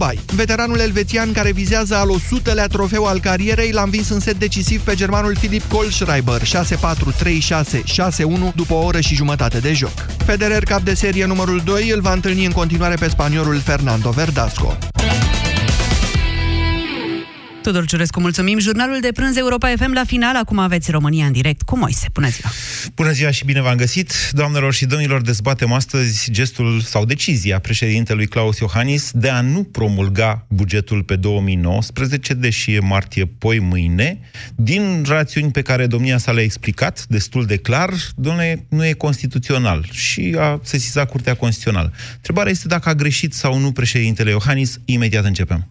Dubai. Veteranul elvețian care vizează al 100-lea trofeu al carierei l-a învins în set decisiv pe germanul Filip Kohlschreiber 6-4, 3-6, 6-1 după o oră și jumătate de joc. Federer, cap de serie numărul 2, îl va întâlni în continuare pe spaniolul Fernando Verdasco. Tudor Ciurescu, mulțumim. Jurnalul de prânz Europa FM la final. Acum aveți România în direct cu Moise. Bună ziua! Bună ziua și bine v-am găsit! Doamnelor și domnilor, dezbatem astăzi gestul sau decizia președintelui Claus Iohannis de a nu promulga bugetul pe 2019, deși e martie poi mâine, din rațiuni pe care domnia sa le-a explicat destul de clar, domnule, nu e constituțional și a sesizat Curtea Constituțională. Întrebarea este dacă a greșit sau nu președintele Iohannis. Imediat începem.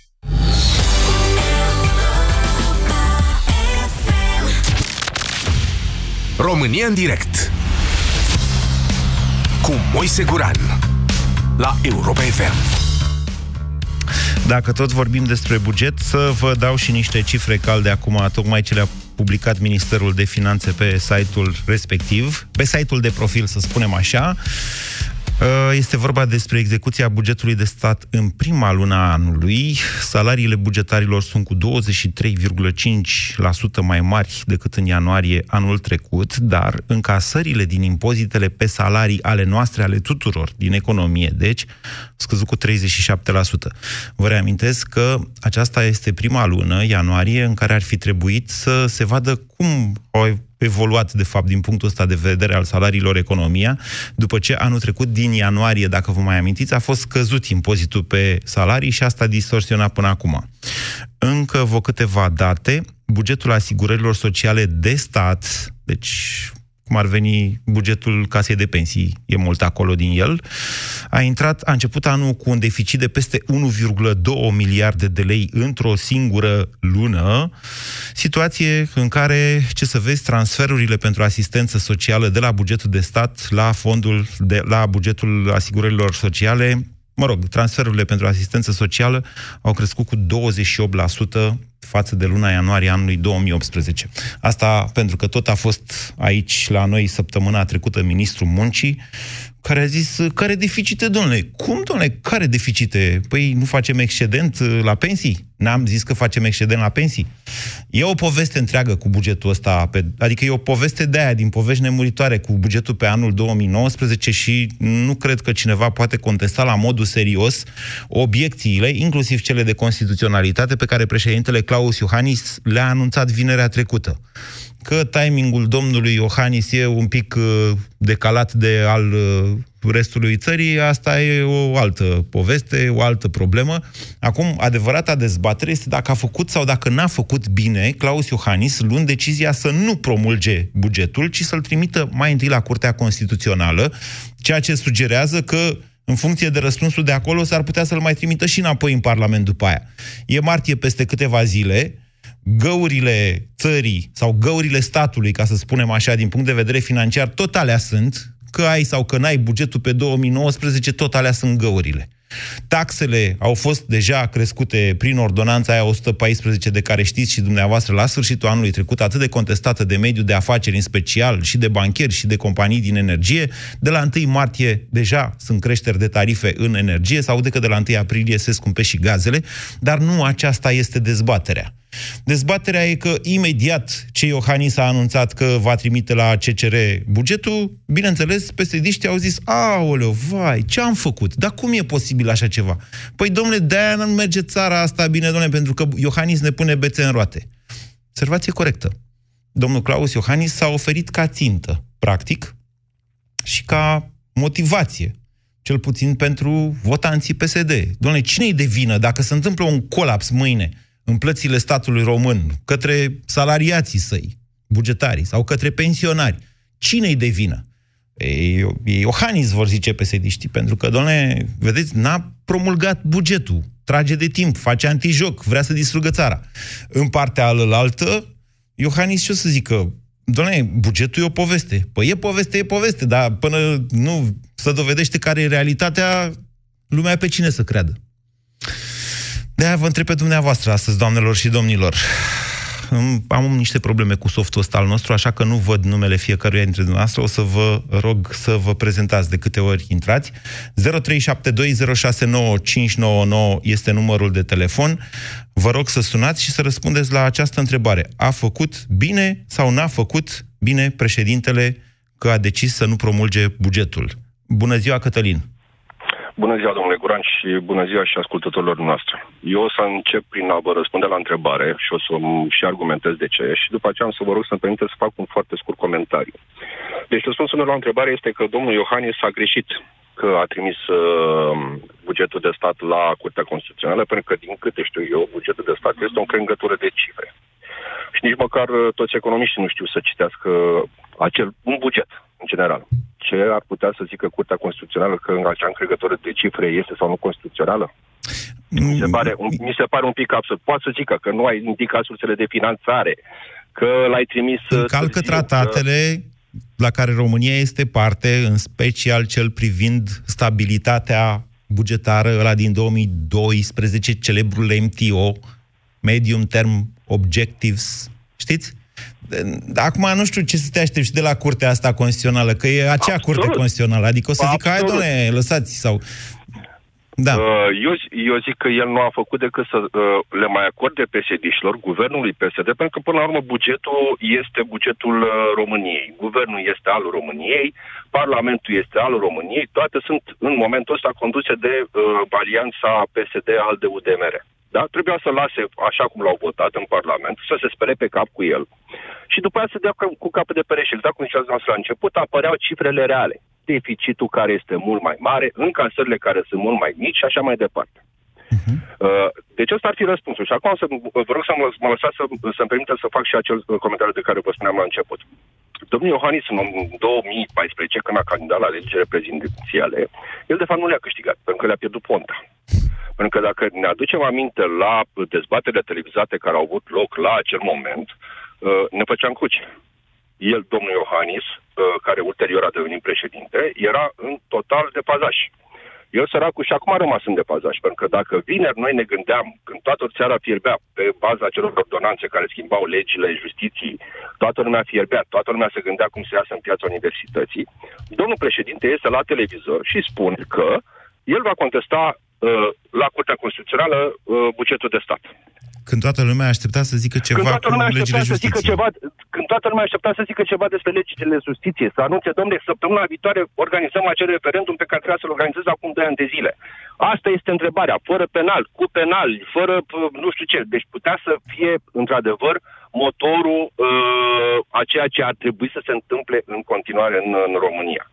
România în direct cu Moise Guran la Europa FM. Dacă tot vorbim despre buget, să vă dau și niște cifre calde acum, tocmai ce le-a publicat Ministerul de Finanțe pe site-ul respectiv, pe site-ul de profil, să spunem așa. Uh, este vorba despre execuția bugetului de stat în prima lună a anului. Salariile bugetarilor sunt cu 23,5% mai mari decât în ianuarie anul trecut, dar încasările din impozitele pe salarii ale noastre, ale tuturor din economie, deci, scăzut cu 37%. Vă reamintesc că aceasta este prima lună, ianuarie, în care ar fi trebuit să se vadă cum au evoluat, de fapt, din punctul ăsta de vedere al salariilor economia, după ce anul trecut, din ianuarie, dacă vă mai amintiți, a fost scăzut impozitul pe salarii și asta a distorsionat până acum. Încă vă câteva date. Bugetul asigurărilor sociale de stat, deci cum ar veni bugetul casei de pensii, e mult acolo din el, a intrat, a început anul cu un deficit de peste 1,2 miliarde de lei într-o singură lună, situație în care, ce să vezi, transferurile pentru asistență socială de la bugetul de stat la fondul de, la bugetul asigurărilor sociale mă rog, transferurile pentru asistență socială au crescut cu 28% față de luna ianuarie anului 2018. Asta pentru că tot a fost aici la noi săptămâna trecută ministrul muncii, care a zis, care deficite, domnule? Cum, domnule, care deficite? Păi nu facem excedent uh, la pensii? N-am zis că facem excedent la pensii? E o poveste întreagă cu bugetul ăsta, pe, adică e o poveste de aia, din povești nemuritoare, cu bugetul pe anul 2019 și nu cred că cineva poate contesta la modul serios obiecțiile, inclusiv cele de constituționalitate, pe care președintele Claus Iohannis le-a anunțat vinerea trecută că timingul domnului Iohannis e un pic uh, decalat de al uh, restului țării, asta e o altă poveste, o altă problemă. Acum, adevărata dezbatere este dacă a făcut sau dacă n-a făcut bine Claus Iohannis luând decizia să nu promulge bugetul, ci să-l trimită mai întâi la Curtea Constituțională, ceea ce sugerează că în funcție de răspunsul de acolo, s-ar putea să-l mai trimită și înapoi în Parlament după aia. E martie peste câteva zile, găurile țării sau găurile statului, ca să spunem așa, din punct de vedere financiar, tot alea sunt, că ai sau că n-ai bugetul pe 2019, tot alea sunt găurile. Taxele au fost deja crescute prin ordonanța aia 114 de care știți și dumneavoastră la sfârșitul anului trecut, atât de contestată de mediul de afaceri în special și de bancheri și de companii din energie. De la 1 martie deja sunt creșteri de tarife în energie, sau de că de la 1 aprilie se scumpe și gazele, dar nu aceasta este dezbaterea. Dezbaterea e că imediat ce Iohannis a anunțat că va trimite la CCR bugetul, bineînțeles, psd au zis, aoleu, vai, ce am făcut? Dar cum e posibil așa ceva? Păi, domnule, de-aia nu merge țara asta bine, domnule, pentru că Iohannis ne pune bețe în roate. Observație corectă. Domnul Claus Iohannis s-a oferit ca țintă, practic, și ca motivație, cel puțin pentru votanții PSD. Domnule, cine-i de vină dacă se întâmplă un colaps mâine în plățile statului român către salariații săi, bugetarii, sau către pensionari, cine-i de vină? Ei, Iohannis vor zice psd pentru că, doamne, vedeți, n-a promulgat bugetul, trage de timp, face antijoc, vrea să distrugă țara. În partea alaltă, Iohannis ce o să zică? Doamne, bugetul e o poveste. Păi e poveste, e poveste, dar până nu se dovedește care e realitatea, lumea pe cine să creadă. De-aia vă întreb pe dumneavoastră astăzi, doamnelor și domnilor am niște probleme cu softul ăsta al nostru, așa că nu văd numele fiecăruia dintre dumneavoastră. O să vă rog să vă prezentați de câte ori intrați. 0372069599 este numărul de telefon. Vă rog să sunați și să răspundeți la această întrebare. A făcut bine sau n-a făcut bine președintele că a decis să nu promulge bugetul? Bună ziua, Cătălin! Bună ziua, domnule Guran, și bună ziua și ascultătorilor noastre. Eu o să încep prin a vă răspunde la întrebare și o să și argumentez de ce și după aceea am să vă rog să-mi permite să fac un foarte scurt comentariu. Deci răspunsul meu la întrebare este că domnul Iohannis a greșit că a trimis uh, bugetul de stat la Curtea Constituțională, pentru că, din câte știu eu, bugetul de stat este o încrângătură de cifre. Și nici măcar uh, toți economiștii nu știu să citească acel un buget, în general ce ar putea să zică Curtea Constituțională că acea încregătură de cifre este sau nu constituțională? Mi se pare, un, mi se pare un pic absurd. Poate să zică că nu ai indicat sursele de finanțare, că l-ai trimis... Încalcă tratatele că... la care România este parte, în special cel privind stabilitatea bugetară, ăla din 2012, celebrul MTO, Medium Term Objectives, știți? Acum nu știu ce să te aștepți și de la curtea asta constituțională, că e acea Absolut. curte constituțională. Adică o să zic, hai, doamne, lăsați, sau... Da. Uh, eu, eu zic că el nu a făcut decât să uh, le mai acorde PSD-șilor, guvernului PSD, pentru că, până la urmă, bugetul este bugetul uh, României. Guvernul este al României, Parlamentul este al României, toate sunt, în momentul ăsta, conduse de alianța PSD-ALDE-UDMR. Da? Trebuia să lase așa cum l-au votat în Parlament, să se spere pe cap cu el și după aceea să dea cu capul de pereche. Exact cum ziceați noastră la început, apăreau cifrele reale. Deficitul care este mult mai mare, încasările care sunt mult mai mici și așa mai departe. Uh-huh. Deci ăsta ar fi răspunsul. Și acum să, vă rog să mă, mă lăsați să, să-mi permite să fac și acel comentariu de care vă spuneam la început. Domnul Iohannis, în 2014, când a candidat la alegerile prezidențiale, el de fapt nu le-a câștigat, pentru că le-a pierdut Ponta. Pentru că dacă ne aducem aminte la dezbaterile televizate care au avut loc la acel moment, uh, ne făceam cruce. El, domnul Iohannis, uh, care ulterior a devenit președinte, era în total de pazaș. Eu săracul și acum a rămas în depazaj, pentru că dacă vineri noi ne gândeam, când toată țara fierbea pe baza celor ordonanțe care schimbau legile justiției, toată lumea fierbea, toată lumea se gândea cum să iasă în piața universității, domnul președinte este la televizor și spune că el va contesta uh, la Curtea Constituțională uh, bugetul de stat. Când toată lumea aștepta să zică ceva când toată lumea cu legile să zică ceva, Când toată lumea aștepta să zică ceva despre legile justiție, să anunțe, domnule, săptămâna viitoare organizăm acel referendum pe care trebuia să-l organizez acum 2 ani de zile. Asta este întrebarea. Fără penal, cu penal, fără nu știu ce. Deci putea să fie, într-adevăr, motorul uh, a ceea ce ar trebui să se întâmple în continuare în, în România.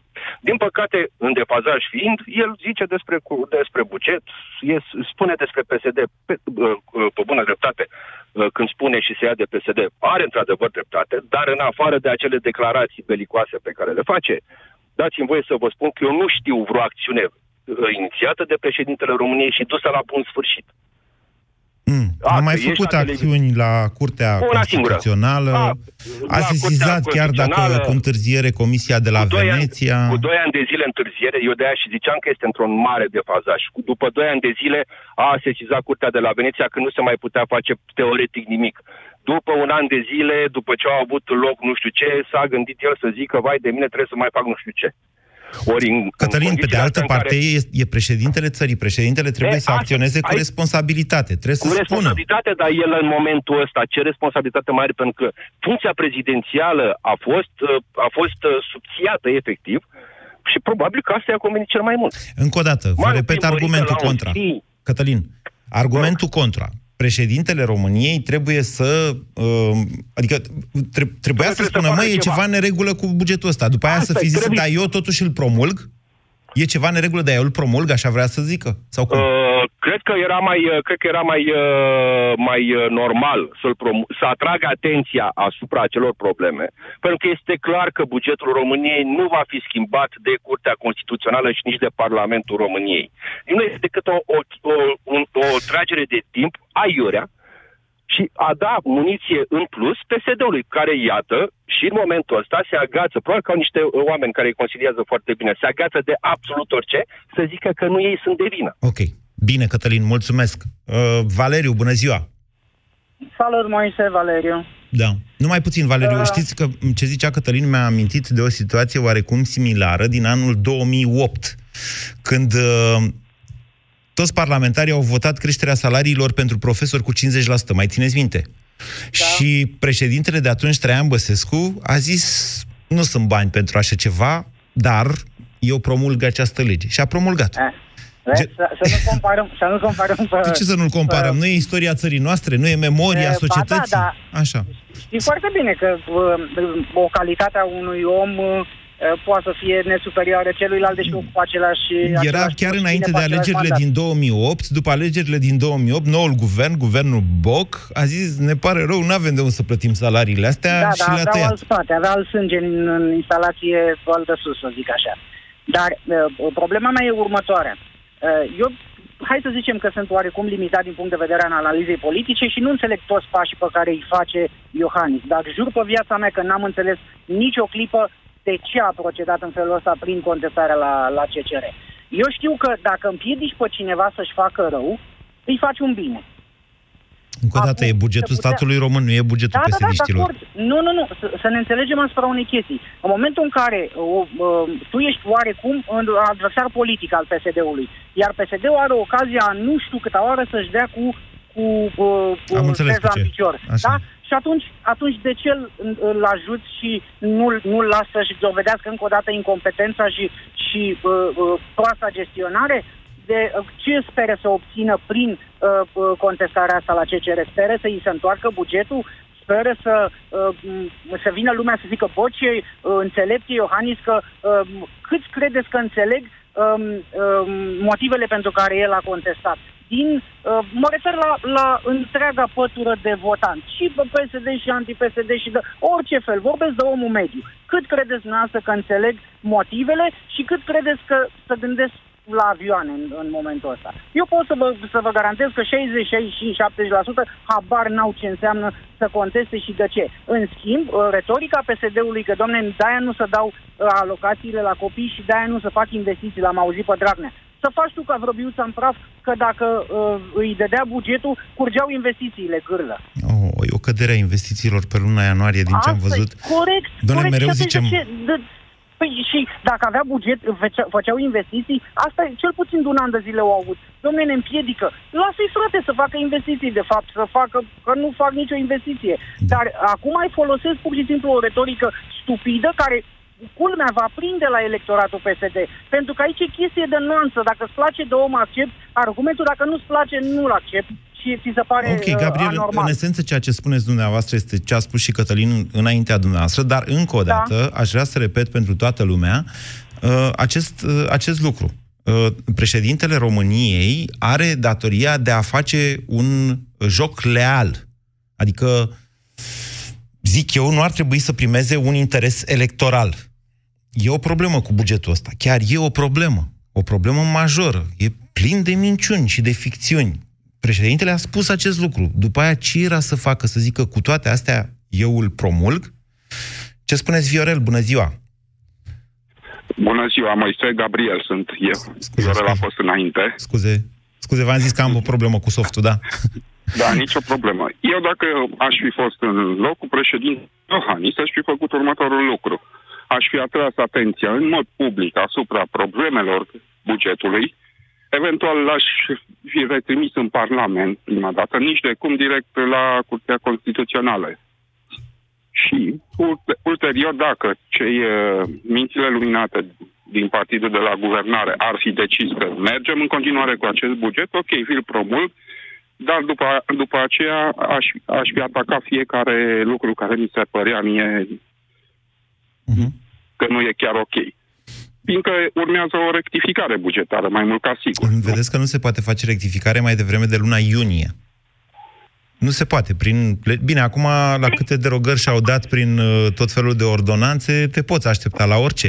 Din păcate, în defazaj fiind, el zice despre, despre buget, e, spune despre PSD pe, pe bună dreptate, când spune și se ia de PSD, are într-adevăr dreptate, dar în afară de acele declarații belicoase pe care le face, dați-mi voie să vă spun că eu nu știu vreo acțiune inițiată de președintele României și dusă la bun sfârșit. Mm. A mai făcut acțiuni la Curtea Una Constituțională, a, a sesizat chiar dacă cu întârziere Comisia de la cu Veneția. Ani, cu doi ani de zile întârziere, eu de aia și ziceam că este într-un mare defazaj. După doi ani de zile a sesizat Curtea de la Veneția că nu se mai putea face teoretic nimic. După un an de zile, după ce au avut loc nu știu ce, s-a gândit el să zică, vai de mine, trebuie să mai fac nu știu ce. Ori în, Cătălin, în pe de altă parte, care... e, e președintele țării. Președintele trebuie e, să acționeze cu responsabilitate. Trebuie cu să responsabilitate, spună. dar el în momentul ăsta, ce responsabilitate mai are? Pentru că funcția prezidențială a fost, uh, a fost uh, subțiată efectiv și probabil că asta i-a convenit cel mai mult. Încă o dată, vă repet argumentul contra. Cătălin, argumentul contra președintele României trebuie să... Uh, adică tre- trebuia să spună, măi, e ceva neregulă cu bugetul ăsta. După aia Asta să fi zis, dar eu totuși îl promulg? E ceva neregulă, dar eu îl promulg, așa vrea să zică? Sau cum? Uh, cred că era mai, uh, cred că era mai, uh, mai uh, normal să-l prom- să atragă atenția asupra acelor probleme, pentru că este clar că bugetul României nu va fi schimbat de Curtea Constituțională și nici de Parlamentul României. Nu este decât o, o, o, o, o tragere de timp aiurea și a da muniție în plus PSD-ului, care, iată, și în momentul ăsta se agață, probabil că au niște oameni care îi conciliază foarte bine, se agață de absolut orice, să zică că nu ei sunt de vină. Ok. Bine, Cătălin, mulțumesc. Uh, Valeriu, bună ziua! Salut, Moise, Valeriu. Da. Numai puțin, Valeriu. Uh... Știți că ce zicea Cătălin mi-a amintit de o situație oarecum similară din anul 2008, când uh, toți parlamentarii au votat creșterea salariilor pentru profesori cu 50%. Mai țineți minte? Da. Și președintele de atunci, Traian Băsescu, a zis nu sunt bani pentru așa ceva, dar eu promulg această lege. Și a promulgat. Eh. Ge- să, să, nu comparăm, să nu comparăm pe, De ce să nu-l comparăm? Pe, nu e istoria țării noastre, nu e memoria e, societății. Ba da, da. Așa. Știi foarte bine că uh, o calitate a unui om uh, poate să fie nesuperioară celuilalt, deși ocupă același... Era același chiar înainte de alegerile din 2008, după alegerile din 2008, noul guvern, guvernul Boc, a zis, ne pare rău, nu avem de unde să plătim salariile astea da, și da, le-a tăiat. alt spate, avea alt sânge în, în instalație de sus, să zic așa. Dar uh, problema mea e următoarea. Uh, eu, hai să zicem că sunt oarecum limitat din punct de vedere al analizei politice și nu înțeleg toți pașii pe care îi face Iohannis. Dar jur pe viața mea că n-am înțeles nicio clipă de ce a procedat în felul ăsta prin contestarea la, la CCR. Eu știu că dacă împiedici pe cineva să-și facă rău, îi faci un bine. Încă o dată, e bugetul putea... statului român, nu e bugetul da, psd Da, nu, nu, nu, să, să ne înțelegem asupra unei chestii. În momentul în care o, uh, tu ești oarecum un adversar politic al PSD-ului, iar PSD-ul are ocazia, nu știu câta oară, să-și dea cu cu uh, Am teza în picior. Da? Și atunci, atunci de ce îl, îl ajut și nu-l, nu-l lasă să-și dovedească încă o dată incompetența și, și uh, uh, proasta gestionare? de uh, ce speră să obțină prin uh, uh contestarea asta la CCR? Speră să îi se întoarcă bugetul? Speră să, uh, să vină lumea să zică, bă, ce uh, înțelepte Iohannis, că uh, câți credeți că înțeleg um, um, motivele pentru care el a contestat? Din, uh, mă refer la, la întreaga pătură de votanți, și pe PSD și anti-PSD și de orice fel, vorbesc de omul mediu. Cât credeți dumneavoastră că înțeleg motivele și cât credeți că să gândesc la avioane în, în momentul ăsta. Eu pot să vă, să vă garantez că 60, 65, 70% habar n-au ce înseamnă să conteste și de ce. În schimb, uh, retorica PSD-ului că, domne, de-aia nu se dau uh, alocațiile la copii și de-aia nu se fac investiții, l-am auzit pe Dragnea. Să faci tu ca vreo biuță în praf că dacă uh, îi dădea bugetul, curgeau investițiile gârlă. Oh, e o cădere a investițiilor pe luna ianuarie din ce am văzut. Corect, Doamne, corect. mereu zicem... De ce, de, Păi și dacă avea buget, făceau investiții, asta cel puțin de un an de zile au avut. Domnule, ne împiedică. Lasă-i frate să facă investiții, de fapt, să facă, că nu fac nicio investiție. Dar acum mai folosesc pur și simplu o retorică stupidă care culmea va prinde la electoratul PSD. Pentru că aici e chestie de nuanță. Dacă îți place de om, accept argumentul. Dacă nu-ți place, nu-l accept și ți se pare Ok, uh, Gabriel, anormal. în esență ceea ce spuneți dumneavoastră este ce a spus și Cătălin înaintea dumneavoastră, dar încă o da. dată da. aș vrea să repet pentru toată lumea uh, acest, uh, acest lucru. Președintele României are datoria de a face un joc leal. Adică, zic eu, nu ar trebui să primeze un interes electoral. E o problemă cu bugetul ăsta. Chiar e o problemă. O problemă majoră. E plin de minciuni și de ficțiuni. Președintele a spus acest lucru. După aia, ce era să facă? Să zică, cu toate astea, eu îl promulg? Ce spuneți, Viorel? Bună ziua! Bună ziua, Moise Gabriel sunt eu. Scuze, Viorel a fost înainte. Scuze, scuze, v-am zis că am o problemă cu softul, da? Da, nicio problemă. Eu dacă aș fi fost în locul președinte Iohannis, aș fi făcut următorul lucru. Aș fi atras atenția în mod public asupra problemelor bugetului, Eventual l-aș fi retrimis în Parlament prima dată, nici de cum direct la Curtea Constituțională. Și ulterior, dacă cei uh, mințile luminate din partidul de la guvernare ar fi decis că mergem în continuare cu acest buget, ok, vi-l promulg, dar după, după aceea aș, aș fi atacat fiecare lucru care mi se părea mie uh-huh. că nu e chiar ok. fiindcă urmează o rectificare bugetară, mai mult ca sigur. Vedeți că nu se poate face rectificare mai devreme de luna iunie. Nu se poate. Prin, bine, acum la câte derogări și-au dat prin uh, tot felul de ordonanțe, te poți aștepta la orice.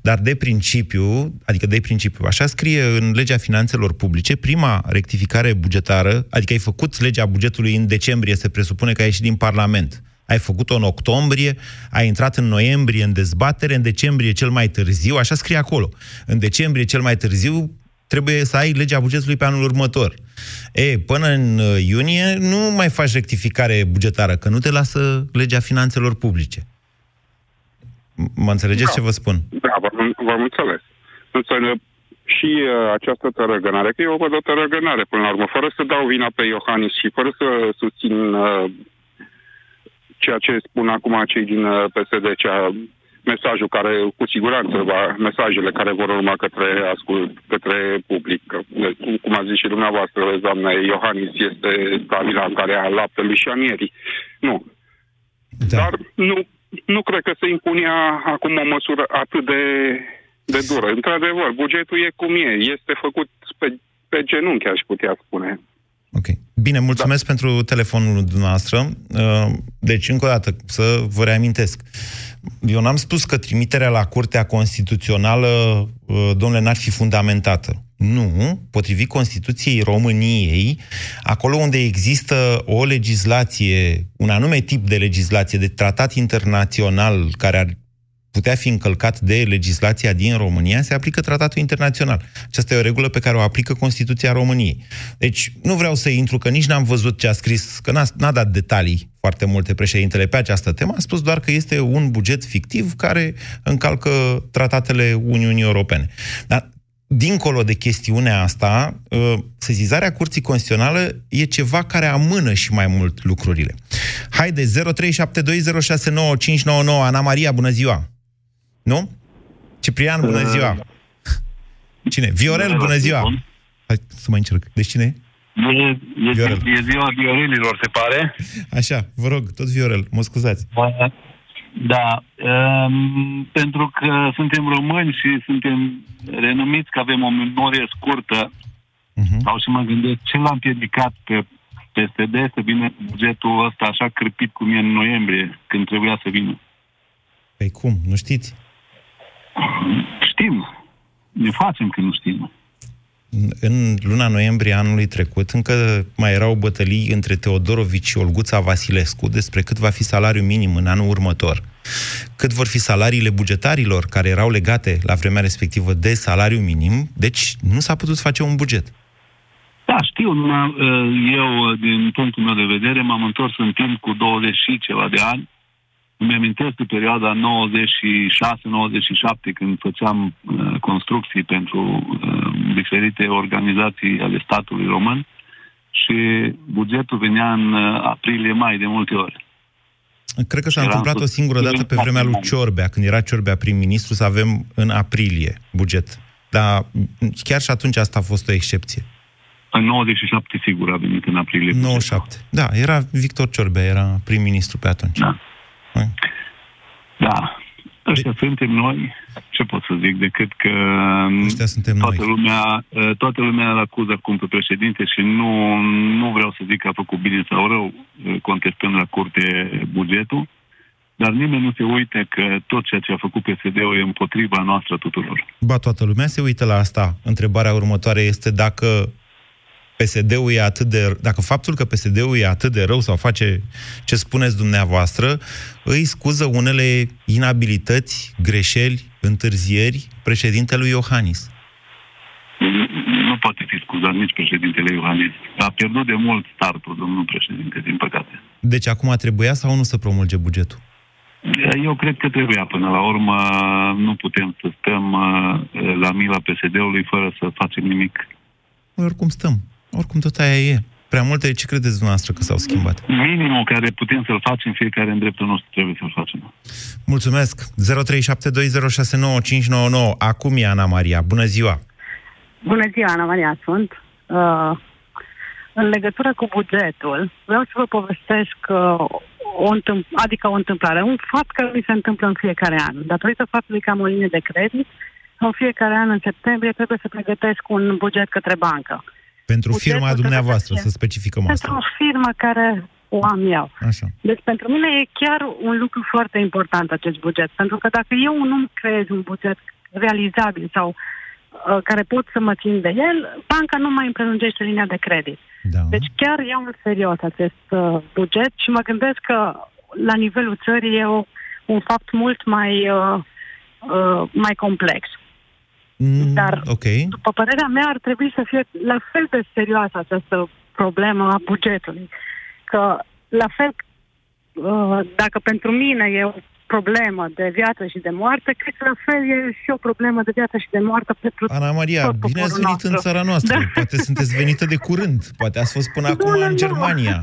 Dar de principiu, adică de principiu, așa scrie în legea finanțelor publice, prima rectificare bugetară, adică ai făcut legea bugetului în decembrie, se presupune că ai ieșit din Parlament. Ai făcut-o în octombrie, ai intrat în noiembrie în dezbatere, în decembrie cel mai târziu, așa scrie acolo. În decembrie cel mai târziu trebuie să ai legea bugetului pe anul următor. E, până în uh, iunie nu mai faci rectificare bugetară, că nu te lasă legea finanțelor publice. Mă înțelegeți da. ce vă spun? Da, v-am înțeles. Însă și uh, această tărăgânare, că eu văd o tărăgânare până la urmă, fără să dau vina pe Iohannis și fără să susțin uh, ceea ce spun acum cei din uh, PSD, cea mesajul care, cu siguranță, va, mesajele care vor urma către, ascult, către public. Cum a zis și dumneavoastră, doamna Iohannis, este Camila care a laptelui și a mierii. Nu. Da. Dar nu, nu cred că se impunea acum o măsură atât de, de dură. Într-adevăr, bugetul e cum e. Este făcut pe, pe genunchi, aș putea spune. Ok. Bine, mulțumesc da. pentru telefonul dumneavoastră. Uh, deci, încă o dată, să vă reamintesc. Eu n-am spus că trimiterea la Curtea Constituțională, uh, domnule, n-ar fi fundamentată. Nu, potrivit Constituției României, acolo unde există o legislație, un anume tip de legislație, de tratat internațional care ar putea fi încălcat de legislația din România, se aplică tratatul internațional. Aceasta e o regulă pe care o aplică Constituția României. Deci, nu vreau să intru, că nici n-am văzut ce a scris, că n-a, n-a dat detalii foarte multe președintele pe această temă, a spus doar că este un buget fictiv care încalcă tratatele Uniunii Europene. Dar dincolo de chestiunea asta, ă, sezizarea Curții Constituționale e ceva care amână și mai mult lucrurile. Haide, 0372069599, Ana Maria, bună ziua! Nu? Ciprian, bună ziua! Cine? Viorel, bună ziua! Hai să mai încerc. Deci cine e? E, e, Viorel. e ziua Viorelilor, se pare? Așa, vă rog, tot Viorel, mă scuzați. Da, um, pentru că suntem români și suntem renumiți că avem o memorie scurtă, uh-huh. sau și mă gândesc ce l-a împiedicat pe PSD să vină bugetul ăsta așa crăpit cum e în noiembrie, când trebuia să vină. Păi cum? Nu știți? Știm. Ne facem că nu știm. În luna noiembrie anului trecut, încă mai erau bătălii între Teodorovici și Olguța Vasilescu despre cât va fi salariul minim în anul următor, cât vor fi salariile bugetarilor care erau legate la vremea respectivă de salariu minim, deci nu s-a putut face un buget. Da, știu, eu, din punctul meu de vedere, m-am întors în timp cu 20 și ceva de ani îmi amintesc de perioada 96-97, când făceam uh, construcții pentru uh, diferite organizații ale statului român și bugetul venea în uh, aprilie-mai de multe ori. Cred că s-a întâmplat o singură dată pe vremea lui Ciorbea, când era Ciorbea prim-ministru, să avem în aprilie buget. Dar chiar și atunci asta a fost o excepție. În 97, sigur, a venit în aprilie. 97. Da, era Victor Ciorbea, era prim-ministru pe atunci. Da. Da. Ăștia de... suntem noi, ce pot să zic, decât că Ăștia suntem toată, noi. Lumea, ă, toată lumea îl acuză acum pe președinte și nu, nu vreau să zic că a făcut bine sau rău ă, contestând la curte bugetul, dar nimeni nu se uită că tot ceea ce a făcut PSD-ul e împotriva noastră tuturor. Ba, toată lumea se uită la asta. Întrebarea următoare este dacă PSD-ul e atât de... Dacă faptul că PSD-ul e atât de rău sau face ce spuneți dumneavoastră, îi scuză unele inabilități, greșeli, întârzieri președintelui Iohannis. Nu poate fi scuzat nici președintele Iohannis. A pierdut de mult startul, domnul președinte, din păcate. Deci acum trebuia sau nu să promulge bugetul? Eu cred că trebuia. Până la urmă nu putem să stăm uh, la mila PSD-ului fără să facem nimic. Oricum stăm. Oricum tot aia e. Prea multe, ce credeți dumneavoastră că s-au schimbat? Minimul care putem să-l facem fiecare în dreptul nostru trebuie să-l facem. Mulțumesc. 0372069599. Acum e Ana Maria. Bună ziua! Bună ziua, Ana Maria sunt. Uh, în legătură cu bugetul, vreau să vă povestesc uh, o întâmpl- adică o întâmplare, un fapt care mi se întâmplă în fiecare an. Datorită faptului că am o linie de credit, în fiecare an, în septembrie, trebuie să pregătesc un buget către bancă. Pentru Bugetul firma dumneavoastră, să specificăm asta. Pentru o firmă care o am eu. Așa. Deci pentru mine e chiar un lucru foarte important acest buget. Pentru că dacă eu nu creez un buget realizabil sau uh, care pot să mă țin de el, banca nu mai îmi prelungește linia de credit. Da. Deci chiar iau în serios acest uh, buget și mă gândesc că la nivelul țării e o, un fapt mult mai, uh, uh, mai complex. Mm, Dar, okay. după părerea mea, ar trebui să fie la fel de serioasă această problemă a bugetului. Că, la fel, uh, dacă pentru mine e o problemă de viață și de moarte, cred că la fel e și o problemă de viață și de moarte pentru Ana Maria, tot bine ați venit nostru. în țara noastră. Da. Poate sunteți venită de curând. Poate ați fost până acum nu, în nu. Germania.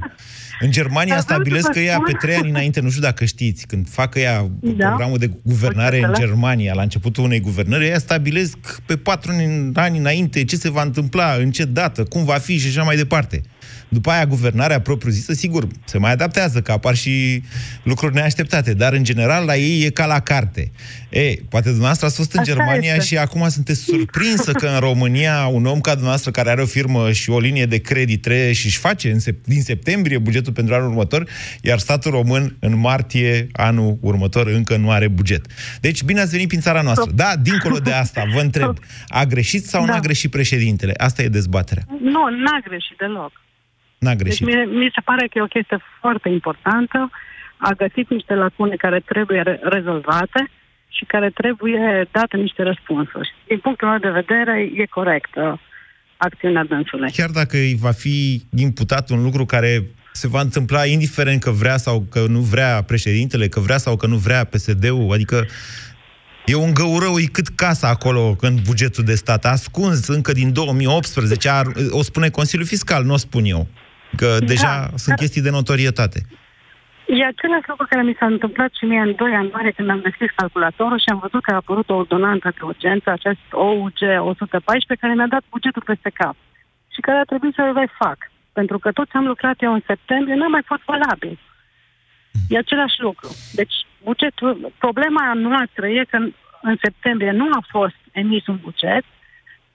În Germania Dar vreau stabilesc să că vă ea pe spun- trei ani înainte, nu știu dacă știți, când fac ea Da. programul de guvernare în Bugetele. Germania, la începutul unei guvernări, ea stabilesc pe patru ani înainte ce se va întâmpla, în ce dată, cum va fi și așa mai departe. După aia, guvernarea propriu-zisă, sigur, se mai adaptează, că apar și lucruri neașteptate, dar, în general, la ei e ca la carte. E, poate dumneavoastră ați fost în Așa Germania este. și acum sunteți surprinsă că în România un om ca dumneavoastră care are o firmă și o linie de credit trebuie și își face în sep- din septembrie bugetul pentru anul următor, iar statul român în martie anul următor încă nu are buget. Deci bine ați venit prin țara noastră. Da, dincolo de asta, vă întreb, a greșit sau Da. n-a greșit președintele? Asta e dezbaterea. Nu, n-a greșit deloc. N-a Deci greșit. mie, mi se pare că e o chestie foarte importantă. A găsit niște lacune care trebuie re- rezolvate și care trebuie date niște răspunsuri. Din punctul meu de vedere, e corectă acțiunea dânsului. Chiar dacă îi va fi imputat un lucru care se va întâmpla indiferent că vrea sau că nu vrea președintele, că vrea sau că nu vrea PSD-ul, adică e un găurău, e cât casa acolo în bugetul de stat, ascuns încă din 2018, ar, o spune Consiliul Fiscal, nu o spun eu, că deja Da, sunt dar- chestii de notorietate. E același lucru care mi s-a întâmplat și mie în 2 ianuarie când am deschis calculatorul și am văzut că a apărut o ordonanță de urgență, acest OUG 114, care mi-a dat bugetul peste cap și care a trebuit să-l refac. Pentru că tot ce am lucrat eu în septembrie n-a mai fost valabil. E același lucru. Deci, bugetul, problema noastră e că în, în septembrie nu a fost emis un buget,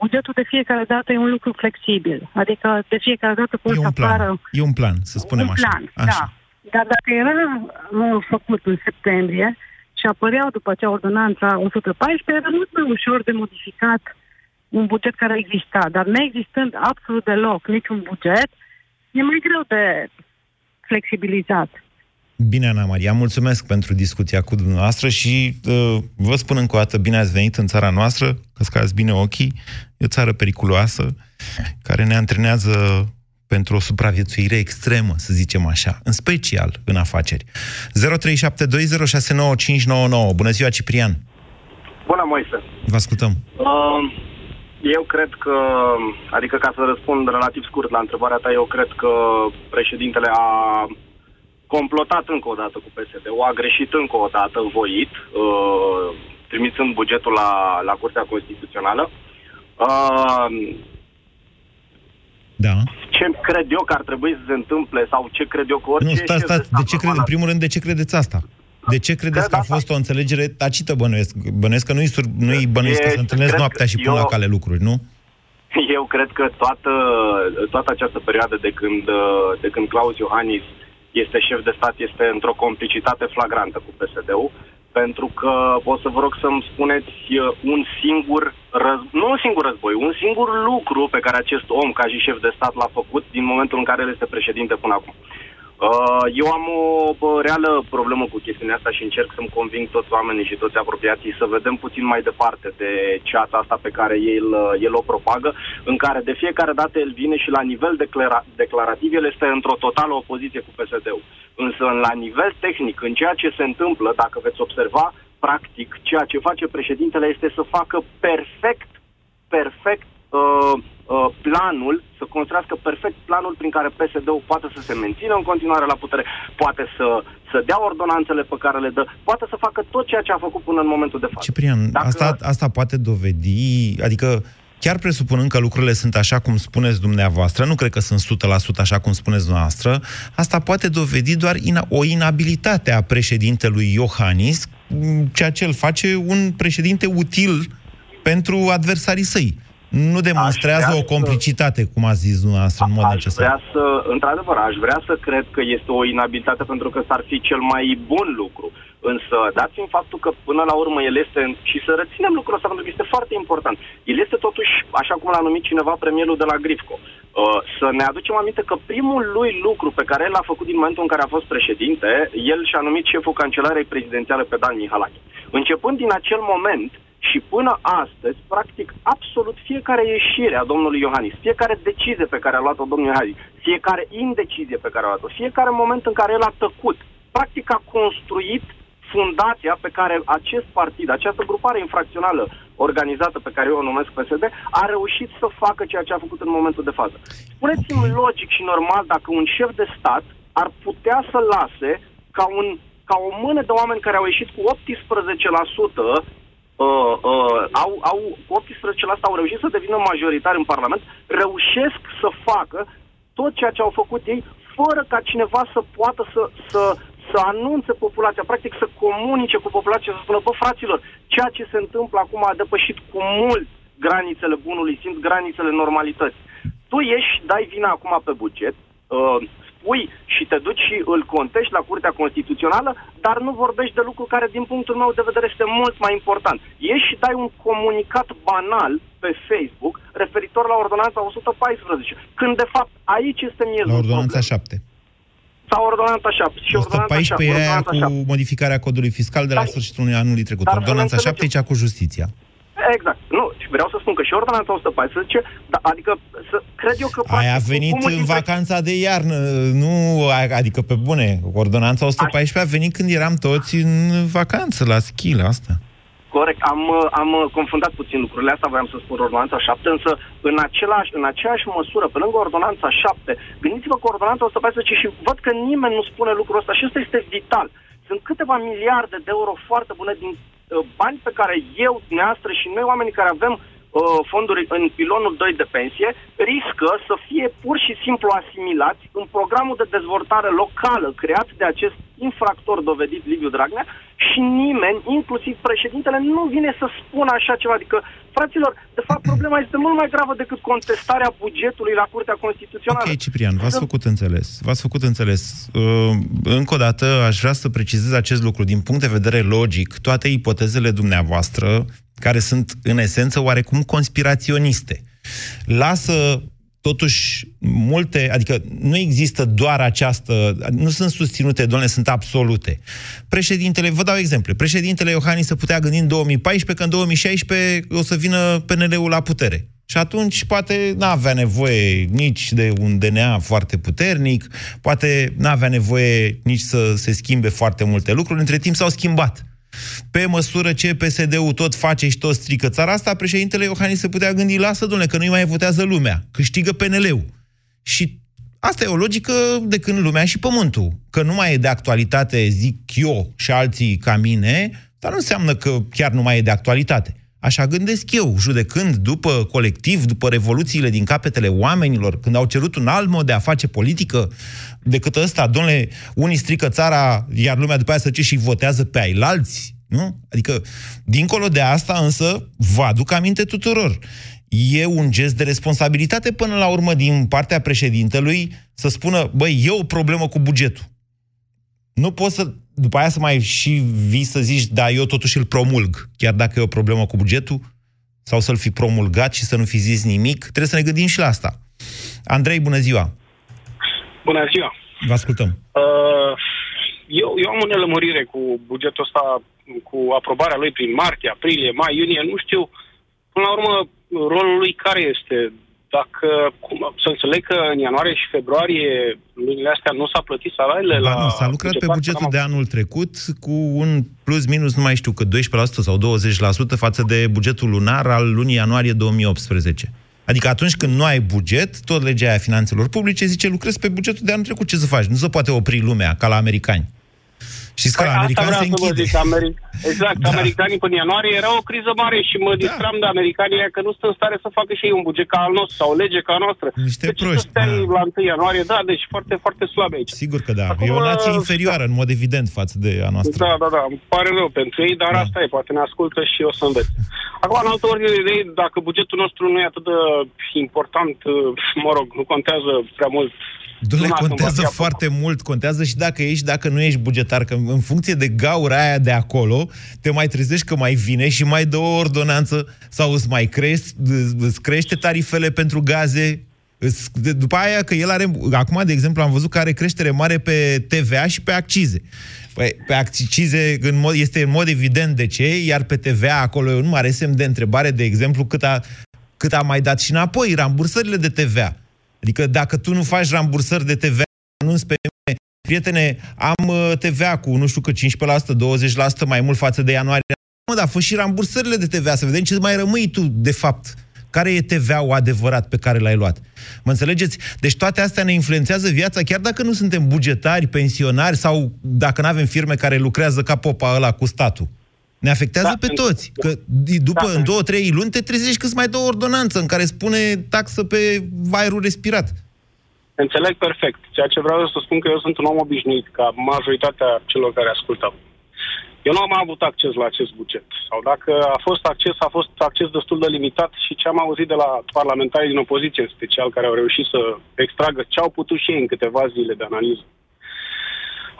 bugetul de fiecare dată e un lucru flexibil. Adică de fiecare dată poți E să un plan, apară e un plan, să spunem un așa. plan, așa. da. Dar dacă era uh, făcut în septembrie și apăreau după aceea ordonanța 114, era mult mai ușor de modificat un buget care exista. Dar neexistând absolut deloc niciun buget, e mai greu de flexibilizat. Bine, Ana Maria, mulțumesc pentru discuția cu dumneavoastră și uh, vă spun încă o dată, bine ați venit în țara noastră, că scați bine ochii, e o țară periculoasă, care ne antrenează pentru o supraviețuire extremă, să zicem așa, în special în afaceri. 0372069599. Bună ziua, Ciprian! Bună, Moise. Vă ascultăm. Uh, eu cred că, adică ca să răspund relativ scurt la întrebarea ta, eu cred că președintele a complotat încă o dată cu PSD-ul, a greșit încă o dată, voit, uh, trimițând bugetul la, la Curtea Constituțională. Uh, Da. ce cred eu că ar trebui să se întâmple sau ce cred eu că orice... Nu, stați, șef de stați, stat de ce crede, în normal primul rând, de ce credeți asta? De ce credeți că a fost o înțelegere tacită, bănuiesc? Bănuiesc că nu-i, sur, nu-i bănuiesc că E- se întâlnesc cred noaptea că și pun eu- la cale lucruri, nu? Eu cred că toată, toată această perioadă de când, uh, de când Claus Iohannis este șef de stat este într-o complicitate flagrantă cu PSD-ul, pentru că o să vă rog să-mi spuneți uh, un singur, răz... nu un singur război, un singur lucru pe care acest om, ca și șef de stat, l-a făcut din momentul în care el este președinte până acum. Uh, Eu am o bă, reală problemă cu chestiunea asta și încerc să-mi conving toți oamenii și toți apropiații să vedem puțin mai departe de ceața asta pe care el, uh, el o propagă, în care de fiecare dată el vine și la nivel declara- declarativ el este într-o totală opoziție cu PSD-ul. Însă la nivel tehnic, în ceea ce se întâmplă, dacă veți observa, practic, ceea ce face președintele este să facă perfect, perfect uh, uh, planul, să construiască perfect planul prin care PSD-ul poate să se mențină în continuare la putere, poate să, să dea ordonanțele pe care le dă, poate să facă tot ceea ce a făcut până în momentul de față. Ciprian, Dacă- asta, asta poate dovedi, adică chiar presupunând că lucrurile sunt așa cum spuneți dumneavoastră, nu cred că sunt 100% așa cum spuneți dumneavoastră, asta poate dovedi doar ina- o inabilitate a președintelui Iohannis, m, ceea ce îl face un președinte util pentru adversarii săi nu demonstrează o complicitate, să... cum a zis dumneavoastră, în mod aș necesar. Vrea să, într-adăvăr, aș vrea să cred că este o inabilitate pentru că s-ar fi cel mai bun lucru. Însă, dați în faptul că până la urmă el este, și să reținem lucrul ăsta pentru că este foarte important, el este totuși, așa cum l-a numit cineva, premierul de la Grifco. Uh, să ne aducem aminte că primul lui lucru pe care el l-a făcut din momentul în care a fost președinte, el și-a numit șeful cancelarei prezidențiale pe Dan Mihalache. Începând din acel moment, și până astăzi, practic, absolut fiecare ieșire a domnului Iohannis, fiecare decizie pe care a luat-o domnul Iohannis, fiecare indecizie pe care a luat-o, fiecare moment în care el a tăcut, practic a construit fundația pe care acest partid, această grupare infracțională organizată pe care eu o numesc PSD, a reușit să facă ceea ce a făcut în momentul de față. Spuneți-mi okay. logic și normal dacă un șef de stat ar putea să lase ca, un, ca o mână de oameni care au ieșit cu 18% uh, uh, au, au, cu 18% au reușit să devină majoritari în Parlament, reușesc să facă tot ceea ce au făcut ei, fără ca cineva să poată să, să, să anunțe populația, practic să comunice cu populația, să spună, bă, fraților, ceea ce se întâmplă acum a depășit cu mult granițele bunului simț, granițele normalității. Tu ieși, dai vina acum pe buget, uh, spui și te duci și îl contești la Curtea Constituțională, dar nu vorbești de lucru care, din punctul meu de vedere, este mult mai important. Ieși și dai un comunicat banal pe Facebook referitor la ordonanța 114, când, de fapt, aici este miezul La ordonanța problem. 7 sau ordonanța 7. Și 114 e aia cu 7. modificarea codului fiscal de la sfârșitul anului trecut. Dar ordonanța 7 e cea cu justiția. Exact. Nu, și vreau să spun că și ordonanța 114, da, adică să, cred eu că... Aia a venit în vacanța de iarnă, nu, adică pe bune, ordonanța 114 a venit când eram toți în vacanță, la schi, la asta. Corect, am, am confundat puțin lucrurile astea, voiam să spun ordonanța 7, însă în, același, în aceeași măsură, pe lângă ordonanța 7, gândiți-vă că ordonanța 114 și văd că nimeni nu spune lucrul ăsta și ăsta este vital. Sunt câteva miliarde de euro foarte bune din Uh, bani pe care eu, dumneavoastră și noi, oamenii care avem uh, fonduri în pilonul 2 de pensie, riscă să fie pur și simplu asimilați în programul de dezvoltare locală creat de acest infractor dovedit Liviu Dragnea și nimeni, inclusiv președintele, nu vine să spună așa ceva. Adică, fraților, de fapt, problema este mult mai gravă decât contestarea bugetului la Curtea Constituțională. Ok, Ciprian, v-ați făcut înțeles. V-ați făcut înțeles. Uh, încă o dată, aș vrea să precizez acest lucru. Din punct de vedere logic, toate ipotezele dumneavoastră, care sunt, în esență, oarecum conspiraționiste, lasă totuși multe, adică nu există doar această, nu sunt susținute, doamne, sunt absolute. Președintele, vă dau exemple, președintele Iohannis se putea gândi în 2014 că în 2016 o să vină PNL-ul la putere. Și atunci poate n-avea nevoie nici de un DNA foarte puternic, poate n-avea nevoie nici să se schimbe foarte multe lucruri. Între timp s-au schimbat. Pe măsură ce PSD-ul tot face și tot strică țara asta, președintele Iohannis se putea gândi, lasă, domnule, că nu-i mai votează lumea, câștigă PNL-ul. Și asta e o logică de când lumea și pământul. Că nu mai e de actualitate, zic eu și alții ca mine, dar nu înseamnă că chiar nu mai e de actualitate. Așa gândesc eu, judecând după colectiv, după revoluțiile din capetele oamenilor, când au cerut un alt mod de a face politică decât ăsta, domnule, unii strică țara, iar lumea după aia să ce și votează pe ailalți, nu? Adică, dincolo de asta, însă, vă aduc aminte tuturor. E un gest de responsabilitate până la urmă din partea președintelui să spună, băi, e o problemă cu bugetul. Nu poți să după aia să mai și vii să zici, da, eu totuși îl promulg, chiar dacă e o problemă cu bugetul, sau să-l fi promulgat și să nu fi zis nimic, trebuie să ne gândim și la asta. Andrei, bună ziua! Bună ziua! Vă ascultăm. Uh, eu, eu am o nelămurire cu bugetul ăsta, cu aprobarea lui prin martie, aprilie, mai, iunie, nu știu, până la urmă, rolul lui care este? Dacă, cum, să înțeleg că în ianuarie și februarie lunile astea nu s-a plătit salariile ba, la... Nu, s-a lucrat pe bugetul de anul trecut cu un plus minus, nu mai știu, că 12% sau 20% față de bugetul lunar al lunii ianuarie 2018. Adică atunci când nu ai buget, tot legea aia finanțelor publice zice lucrezi pe bugetul de anul trecut, ce să faci? Nu se poate opri lumea ca la americani. Știți că Păi la americani asta se vreau să vă închide. zic, Ameri... Exact, Da. americanii până ianuarie era o criză mare și mă distram de americanii ăia că nu sunt în stare să facă și ei un buget ca al nostru sau o lege ca a noastră. Niște deci proști, să stai da. la 1 ianuarie, da, deci foarte, foarte slabe aici. Sigur că da. Acum, e o nație uh, inferioară, în mod evident, față de a noastră. Da, da, da, îmi pare rău pentru ei, dar Da. asta e, poate ne ascultă și o să învețe. Acum, în altă ordine de idei, dacă bugetul nostru nu e atât de important, mă rog, nu contează prea mult. Dom'le, Luna contează când va fi foarte mult, contează și dacă ești, dacă nu ești bugetar, că în funcție de gaura aia de acolo, te mai trezești că mai vine și mai dă o ordonanță sau îți mai crești, îți crește tarifele pentru gaze, îți- de- după aia că el are, acum, de exemplu, am văzut că are creștere mare pe TVA și pe accize. Păi, pe accize în mod, este în mod evident de ce, iar pe TVA acolo e un mare semn de întrebare, de exemplu, cât a, cât a mai dat și înapoi, rambursările de TVA. Adică dacă tu nu faci rambursări de TVA, anunți pe mine, prietene, am uh, TVA cu, nu știu că 15%, 20% mai mult față de ianuarie. Mă, dar fă și rambursările de TVA, să vedem ce mai rămâi tu, de fapt. Care e TVA-ul adevărat pe care l-ai luat? Mă înțelegeți? Deci toate astea ne influențează viața, chiar dacă nu suntem bugetari, pensionari sau dacă nu avem firme care lucrează ca popa ăla cu statul. Ne afectează Da, pe pentru- toți. Că după, Da. în două, trei luni, te trezești că îți mai dă o ordonanță în care spune taxă pe aerul respirat. Înțeleg perfect. Ceea ce vreau să spun că eu sunt un om obișnuit, ca majoritatea celor care ascultă. Eu nu am avut acces la acest buget. Sau dacă a fost acces, a fost acces destul de limitat și ce am auzit de la parlamentarii din opoziție, în special, care au reușit să extragă ce au putut și ei în câteva zile de analiză.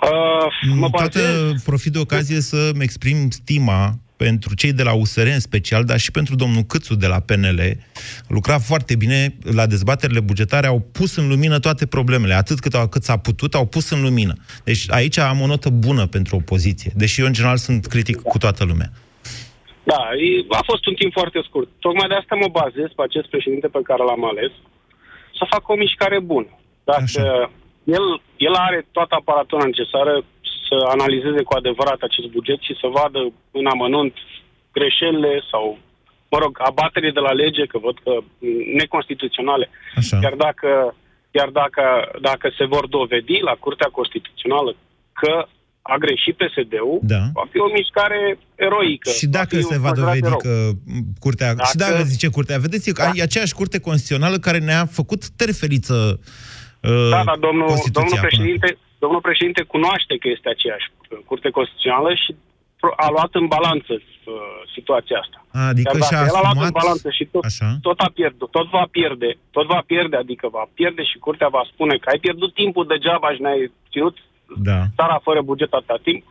Uh, mă Toată bazez... profit de ocazie să-mi exprim stima pentru cei de la USR în special, dar și pentru domnul Câțu de la PNL. Lucra foarte bine la dezbaterile bugetare, au pus în lumină toate problemele, atât cât, au- cât s-a putut, au pus în lumină. Deci aici am o notă bună pentru opoziție, deși eu în general sunt critic cu toată lumea. Da, e- a fost un timp foarte scurt. Tocmai de asta mă bazez pe acest președinte pe care l-am ales să facă o mișcare bună. Dacă el, el are toată aparatura necesară să analizeze cu adevărat acest buget și să vadă în amănunt greșelile sau, mă rog, abaterile de la lege, că văd că m, neconstituționale. Așa. Chiar dacă, chiar dacă, dacă se vor dovedi la Curtea Constituțională că a greșit PSD-ul, Da. va fi o mișcare eroică. Și dacă fi se un va considerat dovedi erou. că m, curtea... Dacă- Și dacă zice curtea, vedeți, da. e aceeași curte constituțională care ne-a făcut terfeliță uh, Da, dar domnul, Constituția domnul, până președinte, domnul președinte cunoaște că este aceeași uh, curte constituțională și pro- a luat în balanță uh, situația asta. Adică Iar și-a dacă el a luat asumat- în balanță și tot, Așa. tot, a pierdut, tot va pierde, tot va pierde, adică va pierde și curtea va spune că ai pierdut timpul degeaba și ne-ai ținut Da. țara fără buget atâta timp,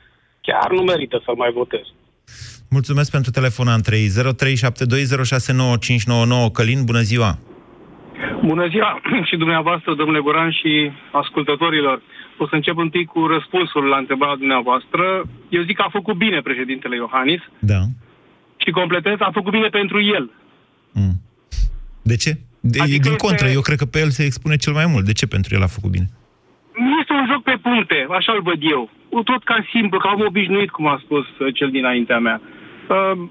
chiar nu merită să-l mai votez. Mulțumesc pentru telefon, Andrei. 0372069599. Călin, bună ziua! Bună ziua și dumneavoastră, domnule Goran, și ascultătorilor. O să încep întâi cu răspunsul la întrebarea dumneavoastră. Eu zic că a făcut bine președintele Iohannis Da. și completez, a făcut bine pentru el. De ce? De, Adică din este- contră, eu cred că pe el se expune cel mai mult. De ce pentru el a făcut bine? Nu este un joc pe puncte, așa îl văd eu. Tot ca simplu, ca om obișnuit, cum a spus uh, cel dinaintea mea. Uh,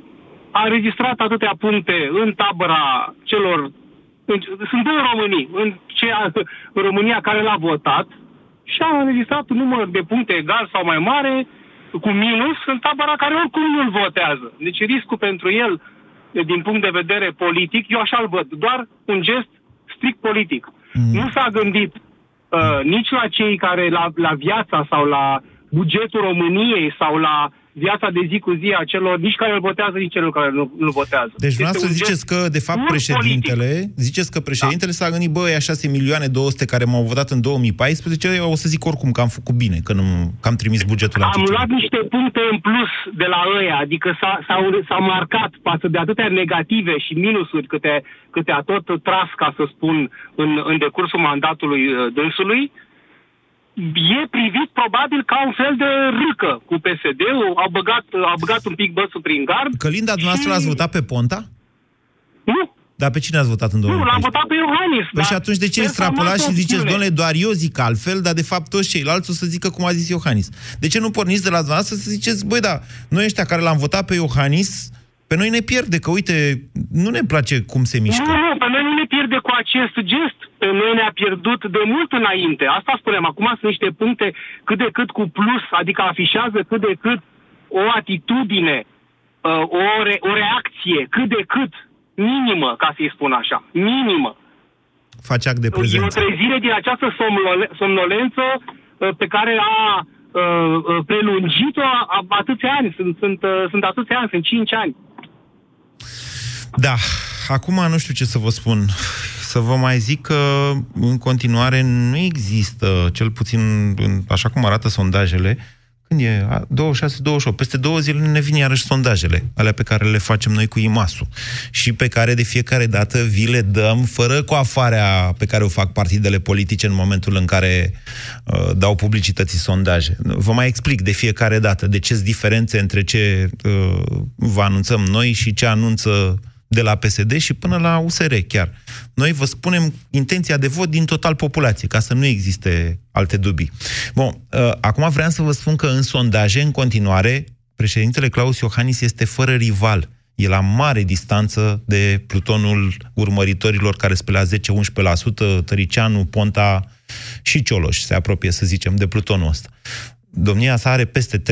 A înregistrat atâtea puncte în tabăra celor... în- Sunt două Românii. În cea, în România care l-a votat și a înregistrat un număr de puncte egal sau mai mare, cu minus, în tabăra care oricum nu-l votează. Deci riscul pentru el, din punct de vedere politic, eu așa-l văd. Doar un gest strict politic. Nu s-a gândit uh, nici la cei care, la, la viața sau la bugetul României sau la viața de zi cu zi a celor, nici care îl votează, nici celor care nu, nu votează. Deci Este vreau să un ziceți gest că, de fapt, pur președintele, ziceți că președintele s-a gândit, bă, ăia 6 milioane 200 care m-au votat în 2014, eu o să zic oricum că am făcut bine, că, nu, că am trimis bugetul la Am tuturor. luat niște puncte în plus de la ăia, adică s-a, s-au, s-au marcat față de atâtea negative și minusuri câte, câte a tot tras, ca să spun, în, în decursul mandatului uh, dânsului, e privit probabil ca un fel de râcă cu PSD-ul, au băgat, au băgat un pic bățul prin gard. Călinda, dumneavoastră l-ați votat pe Ponta? Nu. Dar pe cine ați votat în Nu, 2014? l-am votat pe Iohannis. Păi dar și atunci de ce el s-a extrapolați luat și o ziceți, opțiune. doamne, doar eu zic altfel, dar de fapt toți ceilalți o să zică cum a zis Iohannis? De ce nu porniți de la dumneavoastră să ziceți, băi, da, noi ăștia care l-am votat pe Iohannis, Pe noi ne pierde, că uite, nu ne place cum se mișcă. Nu, nu, pe noi nu ne pierde cu acest gest. Pe noi ne-a pierdut de mult înainte. Asta spunem. Acum sunt niște puncte cât de cât cu plus, adică afișează cât de cât o atitudine, uh, o, re- o reacție, cât de cât minimă, ca să-i spun așa. Minimă. Face act de E o prezență. trezire din această somnole- somnolență uh, pe care a uh, uh, prelungit-o a- a- atâția ani. Sunt, sunt, uh, sunt atâția ani, sunt 5 ani. Da, acum nu știu ce să vă spun. Să vă mai zic că în continuare nu există, cel puțin în- așa cum arată sondajele, când e? A, 26-28. Peste două zile ne vin iarăși sondajele, alea pe care le facem noi cu IMASU și pe care de fiecare dată vi le dăm fără coafarea pe care o fac partidele politice în momentul în care uh, dau publicității sondaje. Vă mai explic de fiecare dată de ce sunt diferențe între ce uh, vă anunțăm noi și ce anunță de la PSD și până la USR chiar. Noi vă spunem intenția de vot din total populație, ca să nu existe alte dubii. Bun, uh, acum vreau să vă spun că în sondaje, în continuare, președintele Claus Iohannis este fără rival. E la mare distanță de plutonul urmăritorilor care sunt pe la 10-11%, Tăricianu, Ponta și Cioloș se apropie, să zicem, de plutonul ăsta domnia sa are peste 30%,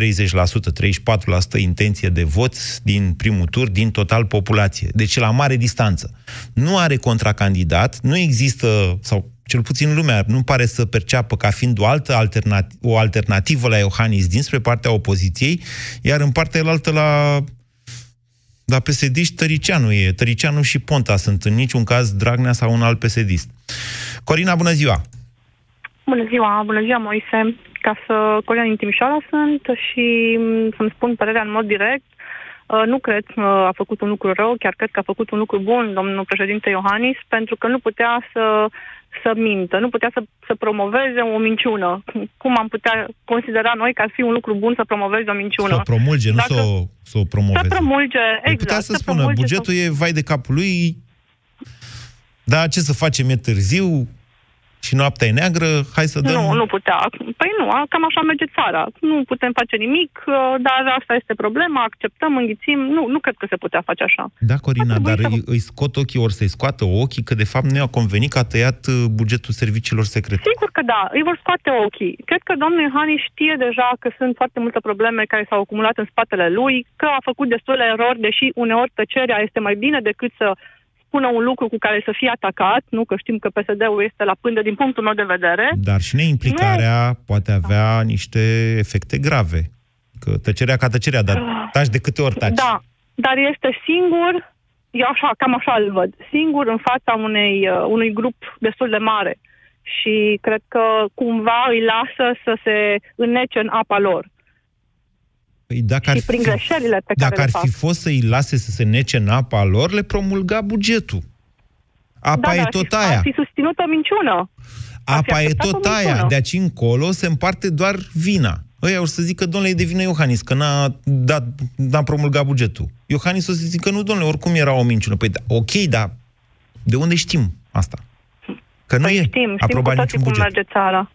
34% intenție de vot din primul tur, din total populație. Deci e la mare distanță. Nu are contracandidat, nu există, sau cel puțin lumea nu pare să perceapă ca fiind o altă alternat- o alternativă la Iohannis dinspre partea opoziției, iar în partea elaltă la la psd Tăricianu e. Tăricianu și Ponta sunt în niciun caz Dragnea sau un alt psd Corina, bună ziua! Bună ziua, bună ziua, Moise. Ca să Corina din Timișoara sunt și m, să-mi spun părerea în mod direct. Uh, Nu cred că a făcut un lucru rău, chiar cred că a făcut un lucru bun domnul președinte Iohannis, pentru că nu putea să, să mintă, nu putea să, să promoveze o minciună. Cum am putea considera noi că ar fi un lucru bun să promovezi o minciună? Să o promulge, nu Dacă- să o, să o promoveze. Să promulge, Păi exact. putea să, spună, promulge, bugetul e vai de capul lui, dar ce să facem, e târziu și noaptea e neagră, hai să dăm... Nu, nu putea. Păi nu, a- cam așa merge țara. Nu putem face nimic, uh, dar asta este problema, acceptăm, înghițim. Nu, nu cred că se putea face așa. Da, Corina, Ar trebui dar să- îi, îi scot ochii, ori să-i scoată ochii, că de fapt nu i-a convenit că a tăiat uh, bugetul serviciilor secrete. Sigur că da, îi vor scoate ochii. Cred că domnul Iohannis știe deja că sunt foarte multe probleme care s-au acumulat în spatele lui, că a făcut destule erori, deși uneori tăcerea este mai bine decât să spună un lucru cu care să fie atacat, nu că știm că PSD-ul este la pândă din punctul meu de vedere. Dar și neimplicarea poate avea niște efecte grave. Că tăcerea ca tăcerea, dar taci de câte ori taci. Da, dar este singur, eu așa, cam așa îl văd, singur în fața unei, uh, unui grup destul de mare. Și cred că cumva îi lasă să se înnece în apa lor. Păi dacă și ar prin fi, greșelile pe care dacă le ar fac. fi fost să-i lase să se nece în apa lor, le promulga bugetul. Apa da, e dar tot ar fi, aia. Ar fi susținut o minciună. Ar fi Apa e acceptat tot o aia. minciună. De aici încolo se împarte doar vina. Ăia o să zică, domnule, e de vină Iohannis, că n-a, dat, n-a promulgat bugetul. Iohannis o să zică, nu, domnule, oricum era o minciună. Păi, da, ok, dar de unde știm asta? Că nu Păi e știm, știm cu aprobat toții niciun cum buget. merge țara.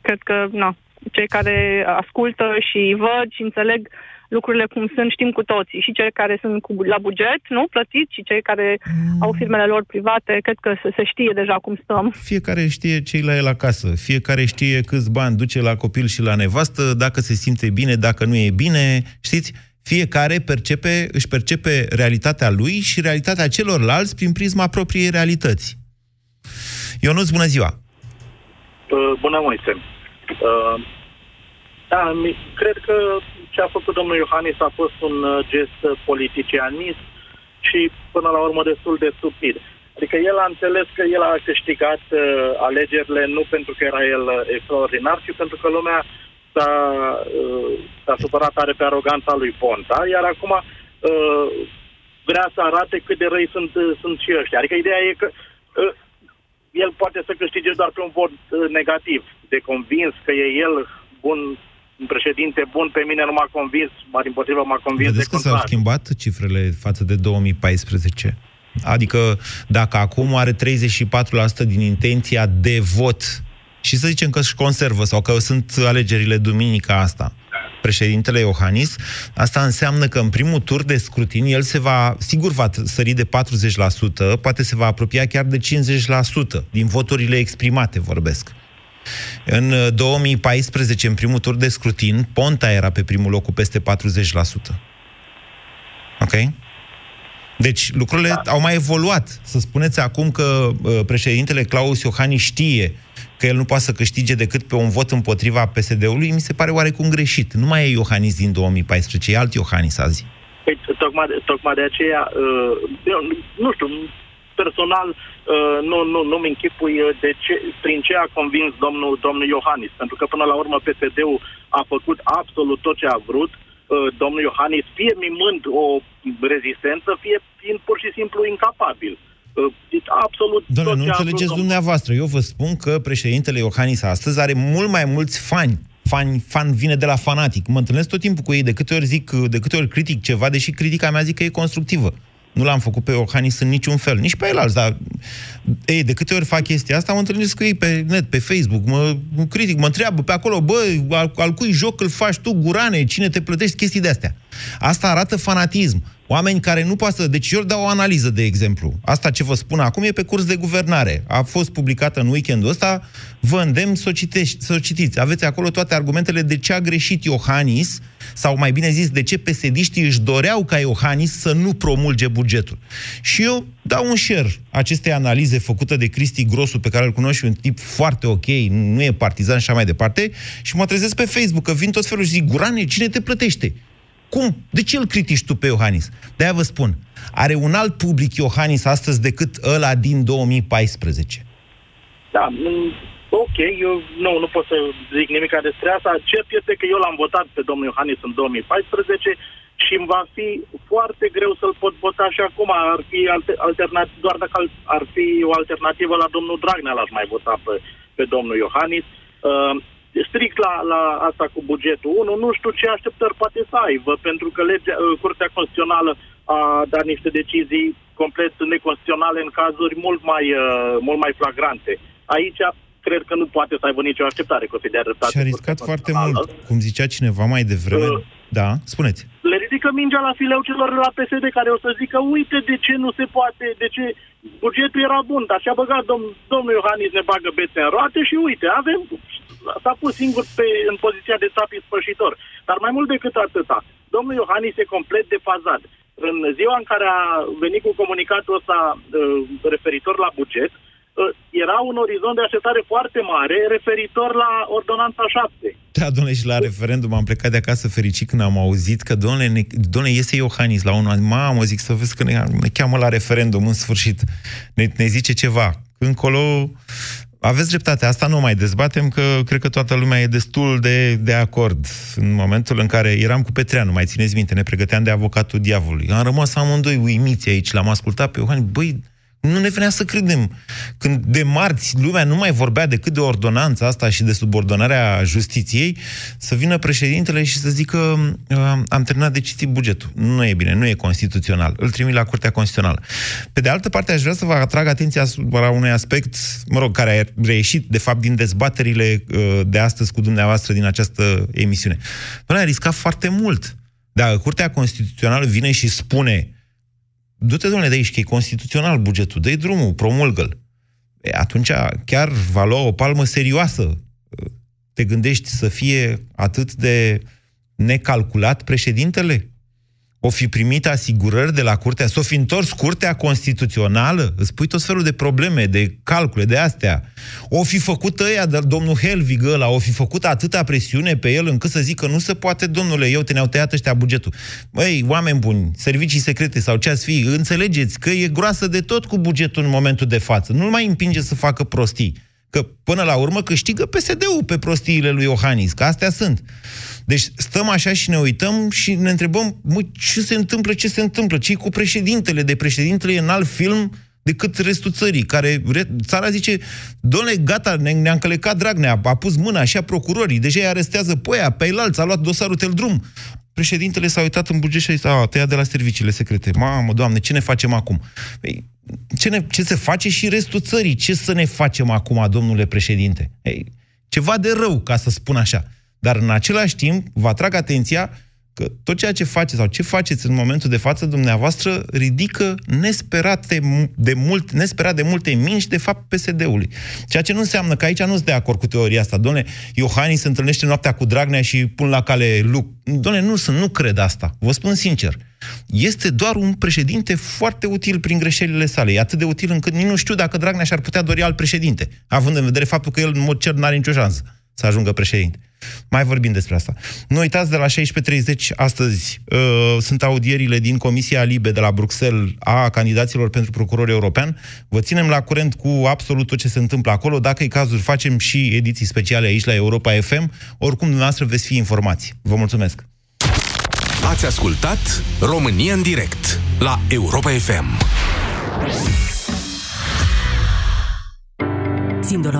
Cred că, na, cei care ascultă și văd și înțeleg lucrurile cum sunt, știm cu toții. Și cei care sunt cu, la buget, nu, plătiți, și cei care Mm. au firmele lor private, cred că se, se știe deja cum stăm. Fiecare știe ce la el acasă, fiecare știe câți bani duce la copil și la nevastă, dacă se simte bine, dacă nu e bine, știți? Fiecare percepe, își percepe realitatea lui și realitatea celorlalți prin prisma propriei realități. Ionuț, bună ziua! Uh, Bună, Moise. Uh, Da, mi- cred că ce a făcut domnul Iohannis a fost un uh, gest uh, politicianist și, până la urmă, destul de stupid. Adică el a înțeles că el a câștigat uh, alegerile nu pentru că era el uh, extraordinar, ci pentru că lumea s-a, uh, s-a supărat tare pe aroganța lui Ponta, iar acum uh, vrea să arate cât de răi sunt, uh, sunt și ăștia. Adică ideea e că uh, el poate să câștige doar pe un vot uh, negativ. De convins că e el bun, un președinte bun, pe mine nu m-a convins, mai din potrivă m-a convins Vedeți de că s-au contrar. schimbat cifrele față de 2014? Adică dacă acum are 34% din intenția de vot și să zicem că își conservă sau că sunt alegerile duminica asta, președintele Iohannis, asta înseamnă că în primul tur de scrutin el se va, sigur va sări de 40%, poate se va apropia chiar de 50% din voturile exprimate, vorbesc. În 2014, în primul tur de scrutin, Ponta era pe primul loc cu peste 40%. Ok? Deci lucrurile da. au mai evoluat. Să spuneți acum că uh, președintele Claus Iohannis știe că el nu poate să câștige decât pe un vot împotriva PSD-ului, mi se pare oarecum greșit. Nu mai e Iohannis din 2014, e alt Iohannis azi. Păi, tocmai, de, tocmai de aceea, uh, eu, nu știu, personal uh, nu, nu, nu-mi închipui uh, de ce, prin ce a convins domnul, domnul Iohannis, pentru că până la urmă PSD-ul a făcut absolut tot ce a vrut, uh, domnul Iohannis, fie mimând o rezistență, fie fiind pur și simplu incapabil. Uh, absolut Doamne, nu înțelegeți dumneavoastră. Eu vă spun că președintele Iohannis astăzi are mult mai mulți fani fan, fan vine de la fanatic. Mă întâlnesc tot timpul cu ei, de câte ori zic, de câte ori critic ceva, deși critica mea zic că e constructivă. Nu l-am făcut pe Iohannis în niciun fel, nici pe el alți, dar ei, de câte ori fac chestia asta, mă întâlnesc cu ei pe net, pe Facebook, mă, mă critic, mă întreabă pe acolo, bă, al, al cui joc îl faci tu, gurane, cine te plătești, chestii de-astea. Asta arată fanatism. Oameni care nu poate să... Deci eu dau o analiză, de exemplu. Asta ce vă spun acum e pe curs de guvernare. A fost publicată în weekendul ăsta. Vă îndemn să o, citești, să o citiți. Aveți acolo toate argumentele de ce a greșit Iohannis, sau mai bine zis, de ce pesediștii își doreau ca Iohannis să nu promulge bugetul. Și eu dau un share acestei analize făcută de Cristi Grosu, pe care îl cunosc și un tip foarte ok, nu e partizan și așa mai departe, și mă trezesc pe Facebook că vin tot felul și zic, Gurane, cine te plătește? Cum? De ce îl critici tu pe Iohannis? De-aia vă spun, are un alt public Iohannis astăzi decât ăla din 2014. Da, mm, ok, eu nu, nu pot să zic nimic despre asta. Cert este că eu l-am votat pe domnul Iohannis în 2014 și îmi va fi foarte greu să-l pot vota și acum. Ar fi alternativ, doar dacă ar fi o alternativă la domnul Dragnea, l-aș mai vota pe, pe domnul Iohannis. Uh, strict la, la asta cu bugetul 1, nu știu ce așteptări poate să aibă, pentru că legea, uh, Curtea Constituțională a dat niște decizii complet neconstituționale în cazuri mult mai, uh, mult mai flagrante. Aici cred că nu poate să aibă nicio așteptare că o să dea dreptate. Și a riscat foarte mult, cum zicea cineva mai devreme. Uh, da, spuneți. Le ridică mingea la fileu celor de la PSD care o să zică, uite de ce nu se poate, de ce bugetul era bun, dar și-a băgat domn, domnul Iohannis ne bagă bețe în roate și uite, avem s-a pus singur pe, în poziția de țapi spășitor. Dar mai mult decât atâta, domnul Iohannis e complet defazat. În ziua în care a venit cu comunicatul ăsta uh, referitor la buget, uh, era un orizont de așteptare foarte mare referitor la ordonanța 7. Da, domnule, și la referendum am plecat de acasă fericit când am auzit că, domnule, ne, domnule iese Iohannis la un an. Mamă, zic să vezi că ne, ne cheamă la referendum în sfârșit. Ne, ne zice ceva. Încolo aveți dreptate, asta nu mai dezbatem, că cred că toată lumea e destul de, de acord. În momentul în care eram cu Petreanu, mai țineți minte, ne pregăteam de avocatul diavolului. Am rămas amândoi uimiți aici, l-am ascultat pe Iohan, băi, nu ne venea să credem. Când de marți lumea nu mai vorbea decât de ordonanța asta și de subordonarea justiției, să vină președintele și să zică am terminat de citit bugetul. Nu e bine, nu e constituțional. Îl trimit la Curtea Constituțională. Pe de altă parte, aș vrea să vă atrag atenția asupra unui aspect, mă rog, care a reieșit, de fapt, din dezbaterile uh, de astăzi cu dumneavoastră din această emisiune. Doamne, a riscat foarte mult. Dacă Curtea Constituțională vine și spune du-te, domnule, de aici, că e constituțional bugetul, dă drumul, promulgă-l. E, atunci chiar va lua o palmă serioasă. Te gândești să fie atât de necalculat președintele? O fi primit asigurări de la curtea, s-o fi întors curtea constituțională, îți pui tot felul de probleme, de calcule, de astea. O fi făcut ăia, de domnul Helvig ăla, o fi făcut atâta presiune pe el încât să zică nu se poate, domnule, eu te ne-au tăiat ăștia bugetul. Băi, oameni buni, servicii secrete sau ce ați fi, înțelegeți că e groasă de tot cu bugetul în momentul de față. Nu-l mai împinge să facă prostii. Că până la urmă câștigă PSD-ul pe prostiile lui Iohannis, că astea sunt. Deci stăm așa și ne uităm și ne întrebăm, mă, ce se întâmplă, ce se întâmplă, ce cu președintele, de președintele e în alt film decât restul țării, care țara zice, domnule, gata, ne, ne-a încălecat Dragnea, a pus mâna, așa procurorii, deja îi arestează pe aia, pe a luat dosarul tel drum. Președintele s-a uitat în buget și a zis, a, tăia de la serviciile secrete. Mamă, doamne, ce ne facem acum? Ei, ce, ne, ce se face și restul țării? Ce să ne facem acum, domnule președinte? Ei, ceva de rău, ca să spun așa. Dar în același timp, vă atrag atenția că tot ceea ce faceți sau ce faceți în momentul de față dumneavoastră ridică nesperate de mult, nesperat de multe minci, de fapt, PSD-ului. Ceea ce nu înseamnă că aici nu sunt de acord cu teoria asta. Domnule, Iohannis se întâlnește noaptea cu Dragnea și pun la cale Luc. Domnule, nu sunt, nu cred asta. Vă spun sincer. Este doar un președinte foarte util prin greșelile sale. E atât de util încât nici nu știu dacă Dragnea și-ar putea dori alt președinte, având în vedere faptul că el, în mod cer, n-are nicio șansă să ajungă președinte. Mai vorbim despre asta. Nu uitați, de la 16.30 astăzi uh, sunt audierile din Comisia Libe de la Bruxelles a candidaților pentru procuror european. Vă ținem la curent cu absolut tot ce se întâmplă acolo. Dacă e cazul, facem și ediții speciale aici la Europa FM. Oricum, dumneavoastră veți fi informați. Vă mulțumesc! Ați ascultat România în direct la Europa FM.